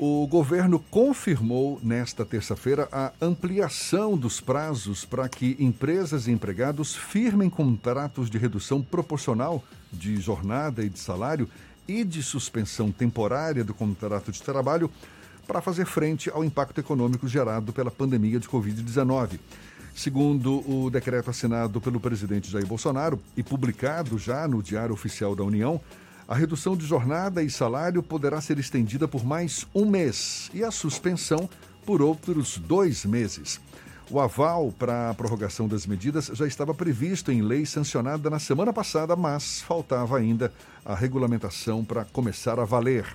O governo confirmou nesta terça-feira a ampliação dos prazos para que empresas e empregados firmem contratos de redução proporcional de jornada e de salário e de suspensão temporária do contrato de trabalho para fazer frente ao impacto econômico gerado pela pandemia de Covid-19. Segundo o decreto assinado pelo presidente Jair Bolsonaro e publicado já no Diário Oficial da União, a redução de jornada e salário poderá ser estendida por mais um mês e a suspensão por outros dois meses. O aval para a prorrogação das medidas já estava previsto em lei sancionada na semana passada, mas faltava ainda a regulamentação para começar a valer.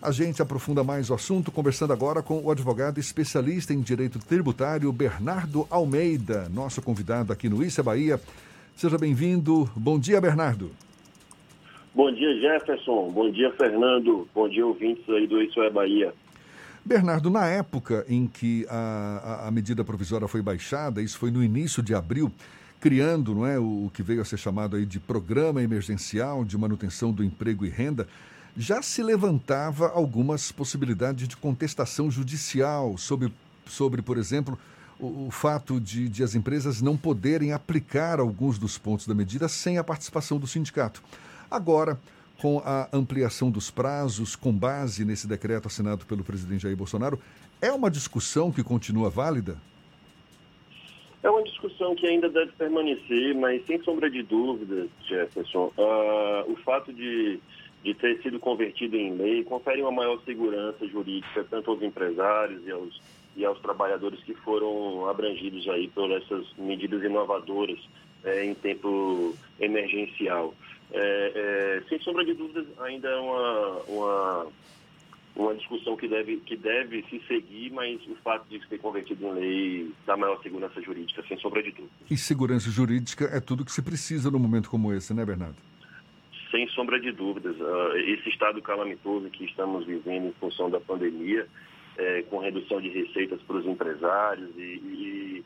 A gente aprofunda mais o assunto conversando agora com o advogado especialista em direito tributário Bernardo Almeida, nosso convidado aqui no Issa Bahia. Seja bem-vindo. Bom dia, Bernardo. Bom dia, Jefferson. Bom dia, Fernando. Bom dia, ouvintes aí do Isso é Bahia. Bernardo, na época em que a, a, medida provisória foi baixada, isso foi no início de abril, criando não é, o, o que veio a ser chamado aí de Programa Emergencial de Manutenção do Emprego e Renda, já se levantava algumas possibilidades de contestação judicial sobre, sobre por exemplo, o, o fato de, de as empresas não poderem aplicar alguns dos pontos da medida sem a participação do sindicato. Agora, com a ampliação dos prazos, com base nesse decreto assinado pelo presidente Jair Bolsonaro, é uma discussão que continua válida? É uma discussão que ainda deve permanecer, mas sem sombra de dúvida, Jefferson, uh, o fato de, de ter sido convertido em lei confere uma maior segurança jurídica tanto aos empresários e aos, e aos trabalhadores que foram abrangidos aí por essas medidas inovadoras é, em tempo emergencial. É, é, sem sombra de dúvidas, ainda é uma, uma, uma discussão que deve, que deve se seguir, mas o fato de ser convertido em lei dá maior segurança jurídica, sem sombra de dúvidas. E segurança jurídica é tudo que se precisa num momento como esse, né, Bernardo? Sem sombra de dúvidas. Uh, esse estado calamitoso que estamos vivendo em função da pandemia, é, com redução de receitas para os empresários e, e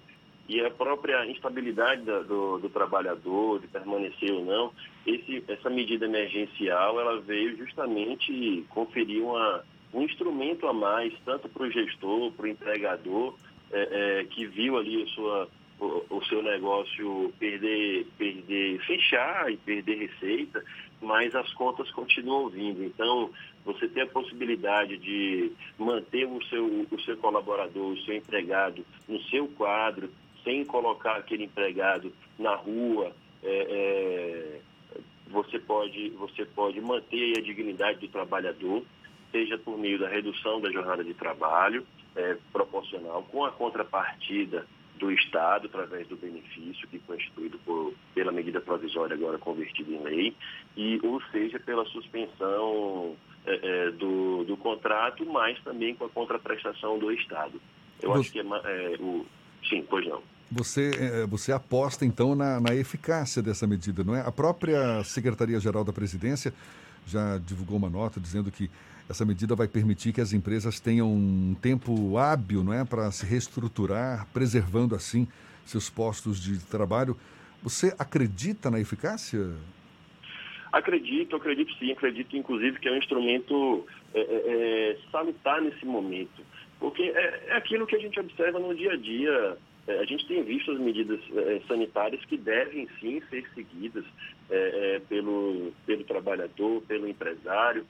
e a própria instabilidade do, do, trabalhador, de permanecer ou não, esse, essa medida emergencial ela veio justamente conferir uma, um instrumento a mais, tanto para o gestor, para o empregador, é, é, que viu ali a sua, o, o, seu negócio perder, perder, fechar e perder receita, mas as contas continuam vindo. Então, você tem a possibilidade de manter o seu, o seu colaborador, o seu empregado no seu quadro, sem colocar aquele empregado na rua, é, é, você, pode, você pode manter a dignidade do trabalhador, seja por meio da redução da jornada de trabalho é, proporcional, com a contrapartida do Estado, através do benefício que foi instituído por, pela medida provisória agora convertida em lei, e, ou seja, pela suspensão é, é, do, do contrato, mas também com a contraprestação do Estado. Eu acho que é, é, o. Sim, pois não. Você, é, você aposta, então, na, na eficácia dessa medida, não é? A própria Secretaria-Geral da Presidência já divulgou uma nota dizendo que essa medida vai permitir que as empresas tenham um tempo hábil não é, para se reestruturar, preservando, assim, seus postos de trabalho. Você acredita na eficácia? Acredito, acredito sim, acredito inclusive que é um instrumento é, é, salutar nesse momento, porque é, é aquilo que a gente observa no dia a dia a gente tem visto as medidas é, sanitárias que devem sim ser seguidas é, pelo, pelo trabalhador, pelo empresário,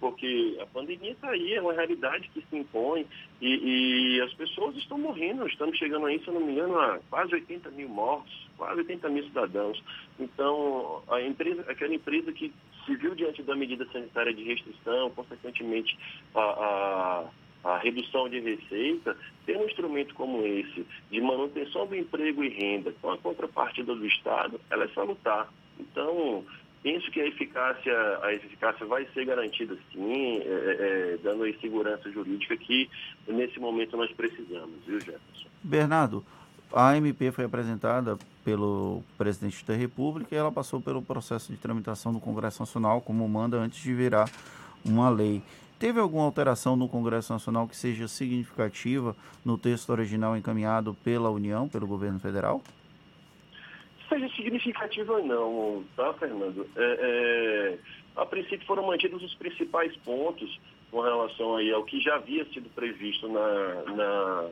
porque a pandemia está aí, é uma realidade que se impõe e, e, as pessoas estão morrendo, estamos chegando aí, se eu não me engano, a quase 80 mil mortos, quase 80 mil cidadãos. Então, a empresa, aquela empresa que se viu diante da medida sanitária de restrição, consequentemente a, a a redução de receita, ter um instrumento como esse, de manutenção do emprego e renda, com a contrapartida do Estado, ela é salutar. Então, penso que a eficácia, a eficácia vai ser garantida sim, é, é, é dando a segurança jurídica que nesse momento nós precisamos, viu, Jefferson? Bernardo, a MP foi apresentada pelo presidente da República e ela passou pelo processo de tramitação do Congresso Nacional, como manda antes de virar uma lei. Teve alguma alteração no Congresso Nacional que seja significativa no texto original encaminhado pela União, pelo governo federal? Seja significativa não, tá, Fernando? É, é, a princípio foram mantidos os principais pontos com relação aí ao que já havia sido previsto na, na,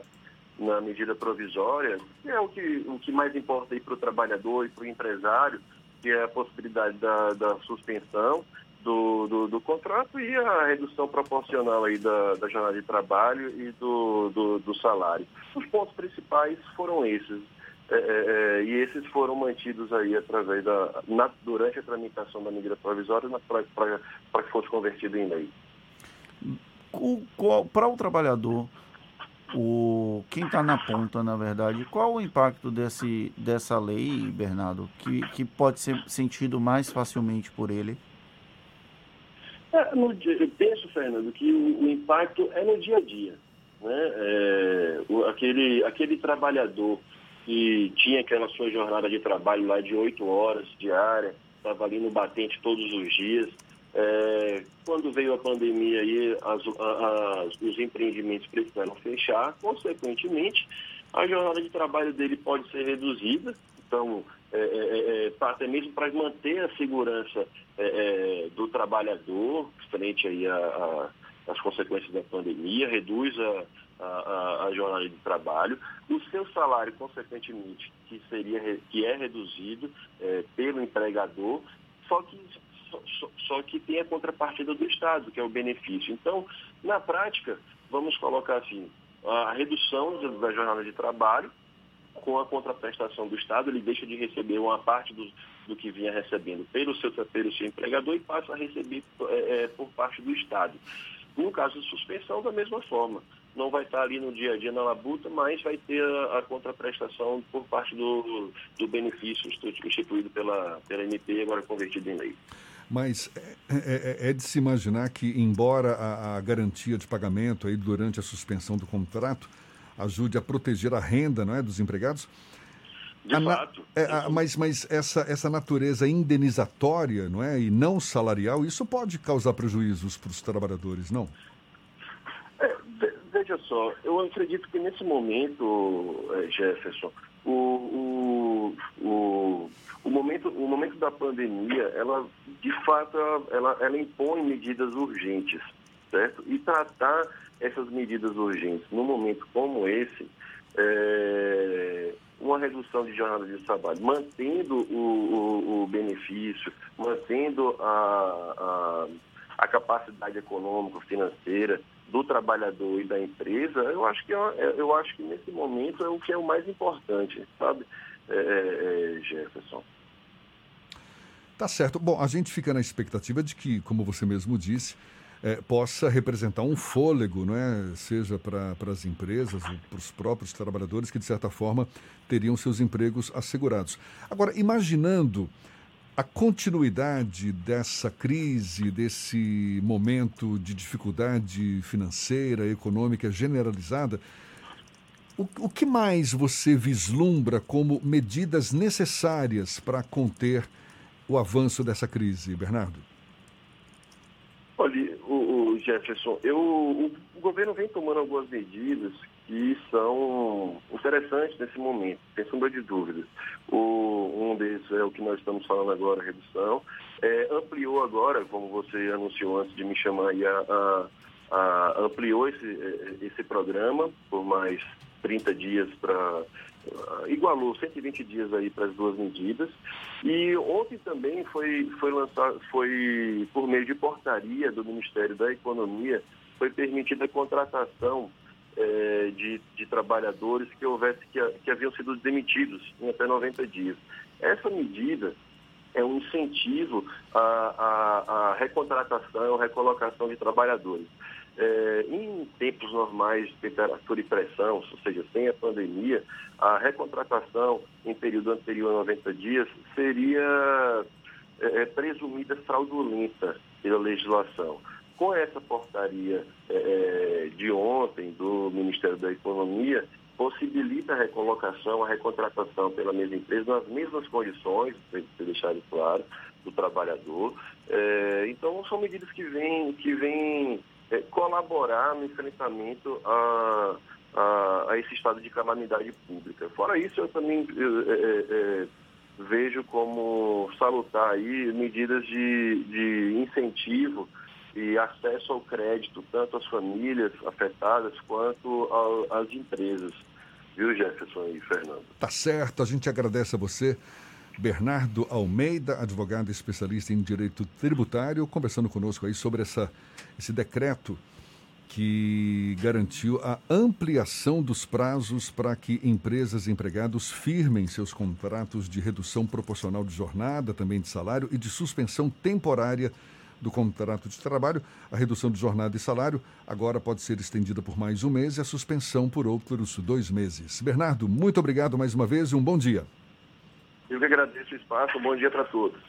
na medida provisória, que é o que, o que mais importa para o trabalhador e para o empresário, que é a possibilidade da, da suspensão do, do, do, contrato e a redução proporcional aí da, da jornada de trabalho e do, do, do salário. Os pontos principais foram esses. É, é, é e esses foram mantidos aí através da na, durante a tramitação da medida provisória para que fosse convertido em lei. Para o trabalhador, o quem está na ponta, na verdade, qual o impacto desse, dessa lei, Bernardo, que, que pode ser sentido mais facilmente por ele? Eu penso, Fernando, que o, o, impacto é no dia a dia. Né? É, o, aquele, aquele trabalhador que tinha aquela sua jornada de trabalho lá de oito horas diária, estava ali no batente todos os dias. É, quando veio a pandemia e as, as, os empreendimentos precisaram fechar, consequentemente, a jornada de trabalho dele pode ser reduzida. Então, é, é, é, é até mesmo para manter a segurança é, é, do trabalhador frente aí a, a, as consequências da pandemia, reduz a, a, a, jornada de trabalho, o seu salário, consequentemente, que, seria, que é reduzido pelo empregador, só que, só, só que tem a contrapartida do Estado, que é o benefício. Então, na prática, vamos colocar assim, a redução da jornada de trabalho com a contraprestação do Estado, ele deixa de receber uma parte do, do que vinha recebendo pelo seu, pelo seu empregador e passa a receber é, é, por parte do Estado. No caso de suspensão, da mesma forma. Não vai estar ali no dia a dia na labuta, mas vai ter a, a contraprestação por parte do, do benefício instituído pela, pela MP agora convertido em lei. Mas é, é, é, é, de se imaginar que, embora a, a garantia de pagamento aí durante a suspensão do contrato ajude a proteger a renda não é, dos empregados. De fato. É, a, mas mas essa, essa natureza indenizatória não é, e não salarial, isso pode causar prejuízos para os trabalhadores, não? É, veja só, eu acredito que nesse momento, é, Jefferson, o, o, o, o, momento, o momento da pandemia, ela, de fato, ela, ela impõe medidas urgentes, certo? E tratar essas medidas urgentes, num momento como esse, é, uma redução de jornada de trabalho, mantendo o, o, o benefício, mantendo a, a, a, capacidade econômica, financeira do trabalhador e da empresa, eu acho que, é eu acho que nesse momento é o que é o mais importante, sabe, é, é, é Jefferson. Tá certo. Bom, a gente fica na expectativa de que, como você mesmo disse, é, possa representar um fôlego, não é? seja para as empresas, para os próprios trabalhadores que, de certa forma, teriam seus empregos assegurados. Agora, imaginando a continuidade dessa crise, desse momento de dificuldade financeira, econômica generalizada, o, o que mais você vislumbra como medidas necessárias para conter o avanço dessa crise, Bernardo? Olha, o, Jefferson, eu, o, o, governo vem tomando algumas medidas que são interessantes nesse momento, sem sombra de dúvidas. O, um deles é o que nós estamos falando agora, a redução. É, ampliou agora, como você anunciou antes de me chamar, aí, a, a, a, ampliou esse, esse programa por mais 30 dias para igualou 120 dias aí para as duas medidas. E ontem também foi, foi lançado, foi por meio de portaria do Ministério da Economia, foi permitida a contratação eh, de, de, trabalhadores que houvesse que, que haviam sido demitidos em até 90 dias. Essa medida é um incentivo à, à, à recontratação, recolocação de trabalhadores. É, em tempos normais de temperatura e pressão, ou seja, sem a pandemia, a recontratação em período anterior a 90 dias seria é, é, presumida fraudulenta pela legislação. Com essa portaria é, é, de ontem do Ministério da Economia, possibilita a recolocação, a recontratação pela mesma empresa nas mesmas condições, para deixar claro, do trabalhador. É, então, são medidas que vêm que vêm é, colaborar no enfrentamento a, a, a, esse estado de calamidade pública. Fora isso, eu também é, é, é, vejo como salutar aí medidas de, de incentivo e acesso ao crédito, tanto às famílias afetadas quanto às empresas. Viu, Jefferson e Fernando? Tá certo, a gente agradece a você. Bernardo Almeida, advogado especialista em direito tributário, conversando conosco aí sobre essa, esse decreto que garantiu a ampliação dos prazos para que empresas e empregados firmem seus contratos de redução proporcional de jornada, também de salário e de suspensão temporária do contrato de trabalho. A redução de jornada e salário agora pode ser estendida por mais um mês e a suspensão por outros dois meses. Bernardo, muito obrigado mais uma vez e um bom dia. Eu que agradeço o espaço. Bom dia para todos.